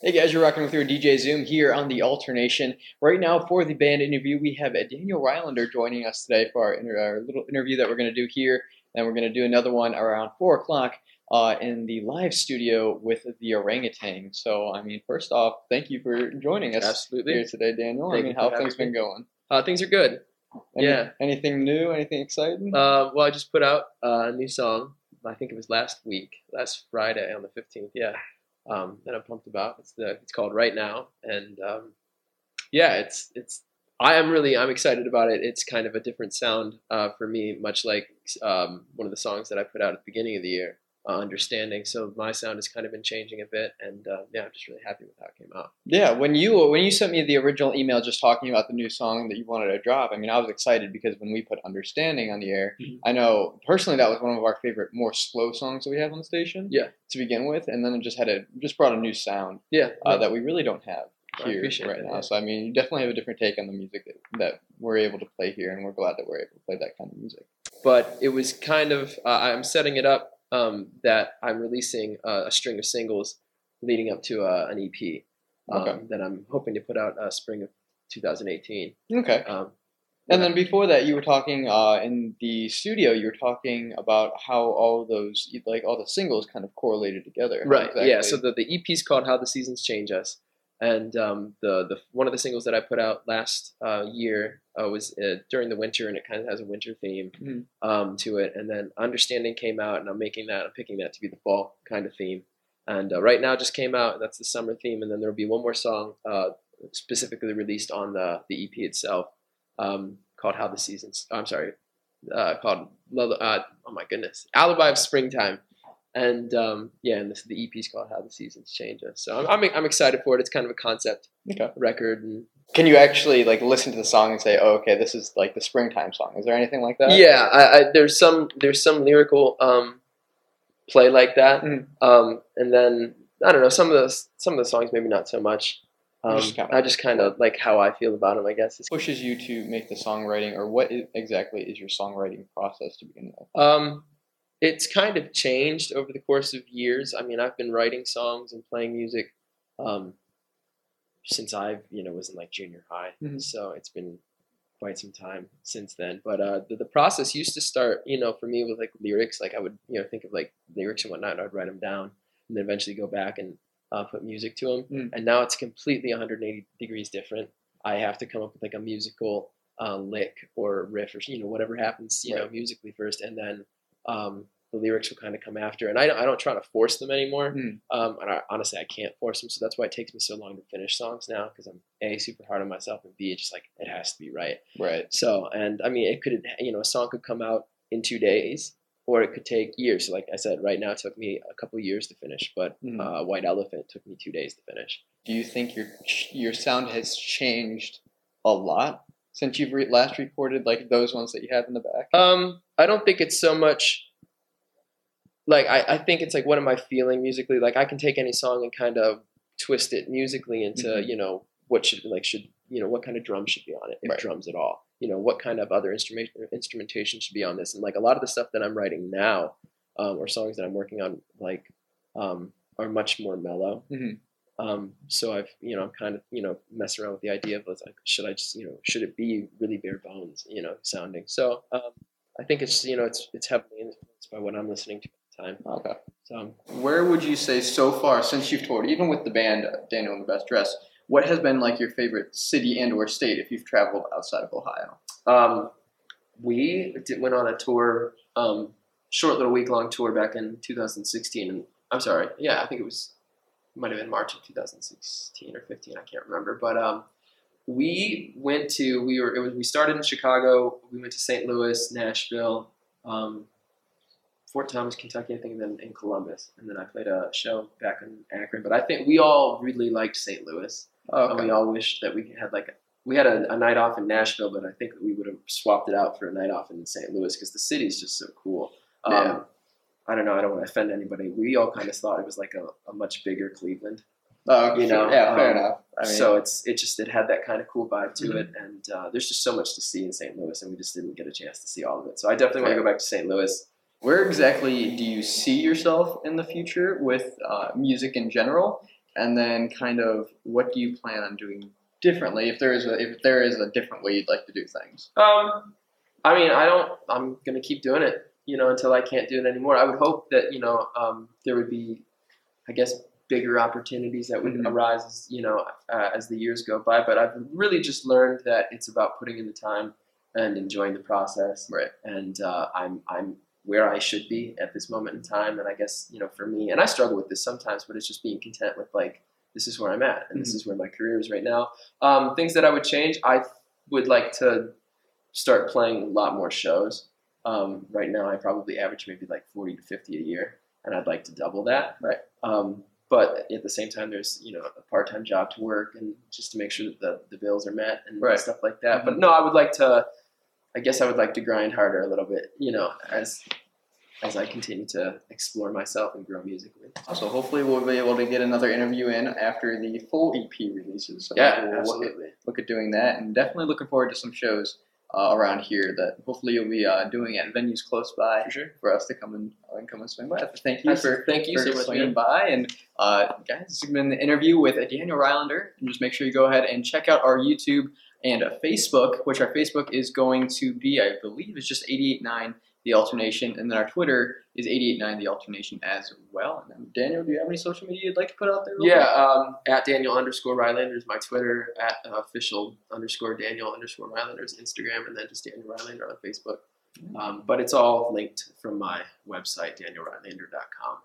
Hey guys, you're rocking with your DJ Zoom here on the Alternation. Right now, for the band interview, we have Daniel Rylander joining us today for our, inter- our little interview that we're going to do here. And we're going to do another one around 4 o'clock uh, in the live studio with the orangutan. So, I mean, first off, thank you for joining us Absolutely. here today, Daniel. Thank I mean, how have things been going? Uh, things are good. Any- Yeah. Anything new? Anything exciting? Uh, well, I just put out uh, a new song. I think it was last week, last Friday on the fifteenth. Yeah, um, that I'm pumped about. It's the it's called Right Now, and um, yeah, it's it's. I am really I'm excited about it. It's kind of a different sound uh, for me, much like um, one of the songs that I put out at the beginning of the year, uh, Understanding. So my sound has kind of been changing a bit, and uh, yeah, I'm just really happy with how it came out. Yeah, when you when you sent me the original email just talking about the new song that you wanted to drop, I mean, I was excited because when we put "Understanding" on the air, Mhm. I know personally that was one of our favorite, more slow songs that we have on the station. Yeah. To begin with, and then it just had a just brought a new sound Yeah, uh, that we really don't have here right that, now. yeah. So I mean, you definitely have a different take on the music that, that we're able to play here, and we're glad that we're able to play that kind of music. but it was kind of uh, I'm setting it up um, that I'm releasing uh, a string of singles leading up to uh, an EP um, Okay. that I'm hoping to put out uh, spring of 2018. Okay. Um, And then before that, you were talking uh, in the studio. You were talking about how all those, like all the singles, kind of correlated together. Right, yeah. So the, the EP is called "How the Seasons Change Us," and um, the the one of the singles that I put out last uh, year uh, was uh, during the winter, and it kind of has a winter theme Mhm. um, to it. And then "Understanding" came out, and I'm making that. I'm picking that to be the fall kind of theme. And uh, right now, just came out. That's the summer theme, and then there will be one more song uh, specifically released on the the EP itself, um, called "How the Seasons." I'm sorry, uh, called uh, oh my goodness, "Alibi of Springtime." And um, yeah, and this, the EP is called "How the Seasons Change Us." So I'm, I'm I'm excited for it. It's kind of a concept Okay. record, and Can you actually like listen to the song and say, "Oh, okay, this is like the springtime song"? Is there anything like that? yeah, I, I, there's some there's some lyrical um, play like that, Mhm. um, and then I don't know some of the some of the songs maybe not so much. Um, just kinda- I just kind of like how I feel about them. I guess. It's, Pushes you to make the songwriting, or what is, exactly is your songwriting process to begin with? It's kind of changed over the course of years. I mean, I've been writing songs and playing music um, since I, you know, was in like junior high. Mhm. So it's been quite some time since then. But uh, the, the process used to start, you know, for me with like lyrics. Like I would, you know, think of like lyrics and whatnot. And I'd write them down and then eventually go back and uh, put music to them. Mm. And now it's completely 180 degrees different. I have to come up with like a musical uh, lick or riff or you know whatever happens you know musically first, and then um, the lyrics will kind of come after. And I don't, I don't try to force them anymore. Mm. Um, and I, honestly, I can't force them, so that's why it takes me so long to finish songs now because I'm a super hard on myself, and b it's just like it has to be right. Right. So, and I mean, it could you know a song could come out in two days. Or it could take years. So, like I said, right now it took me a couple years to finish, but Mhm. uh, White Elephant took me two days to finish. Do you think your your sound has changed a lot since you've re- last recorded like those ones that you have in the back? Um, I don't think it's so much like I, I think it's like what am I feeling musically? Like I can take any song and kind of twist it musically into, Mhm. you know, what should like should you know, what kind of drums should be on it, if Right. drums at all. You know, what kind of other instrument instrumentation should be on this. And like a lot of the stuff that I'm writing now, um, or songs that I'm working on like um are much more mellow. Mhm. Um, so I've, you know, I'm kind of, you know, messing around with the idea of like, should I just, you know, should it be really bare bones, you know, sounding? So um, I think it's, you know, it's it's heavily influenced by what I'm listening to at the time. Okay. So um, Where would you say so far since you've toured, even with the band Daniel in the Best Dress, what has been like your favorite city and or state if you've traveled outside of Ohio? um, we did, went on a tour, um, short little week long tour back in 2016, and I'm sorry, yeah, I think it was might have been March of 2016 or 15, I can't remember, but um, we went to we were it was we started in Chicago, we went to St. Louis, Nashville, um, Fort Thomas, Kentucky, I think, and then in Columbus, and then I played a show back in Akron. But I think we all really liked St. Louis. Oh, And we all wished that we had like a, we had a, a night off in Nashville, but I think we would have swapped it out for a night off in St. Louis because the city's just so cool. Um, Yeah. I don't know. I don't want to offend anybody. We all kind of thought it was like a, a much bigger Cleveland. Oh, you know, yeah, fair um, enough. I mean, so it's it just it had that kind of cool vibe to Mhm. it, and uh, there's just so much to see in St. Louis, and we just didn't get a chance to see all of it. So I definitely want to go back to St. Louis. where exactly do you see yourself in the future with uh, music in general? and then kind of what do you plan on doing differently if there is a if there is a different way you'd like to do things? Um, I mean, I don't. I'm gonna keep doing it, you know, until I can't do it anymore. I would hope that you know um, there would be, I guess, bigger opportunities that would Mhm. arise, as, you know, uh, as the years go by. But I've really just learned that it's about putting in the time and enjoying the process. Right. And uh, I'm I'm where I should be at this moment in time. And I guess you know, for me, and I struggle with this sometimes, but it's just being content with like this is where I'm at, and this Mhm. is where my career is right now. Um, things that I would change, I would like to start playing a lot more shows. Um, right now, I probably average maybe like 40 to 50 a year, and I'd like to double that. Right. Um, but at the same time, there's you know a part-time job to work, and just to make sure that the, the bills are met and Right. stuff like that. But no, I would like to. I guess I would like to grind harder a little bit, you know, as as I continue to explore myself and grow musically. Also, hopefully we'll be able to get another interview in after the full EP releases. So Yeah, we'll look at, absolutely. look at doing that, and definitely looking forward to some shows uh, around here that hopefully you'll be uh, doing at venues close by For sure. for us to come and, uh, come and swing by. Thank you for Thank you for so much. swinging by. And uh, guys, this has been the interview with Daniel Rylander. And just make sure you go ahead and check out our YouTube and Facebook, which our Facebook is going to be, I believe, is just 889 The Alternation. And then our Twitter is 889 The Alternation as well. And then, Daniel, do you have any social media you'd like to put out there? Yeah, um, at Daniel underscore Rylander is my Twitter. At uh, official underscore Daniel underscore Rylander is Instagram, and then just Daniel Rylander on Facebook. Um, but it's all linked from my website, danielrylander.com.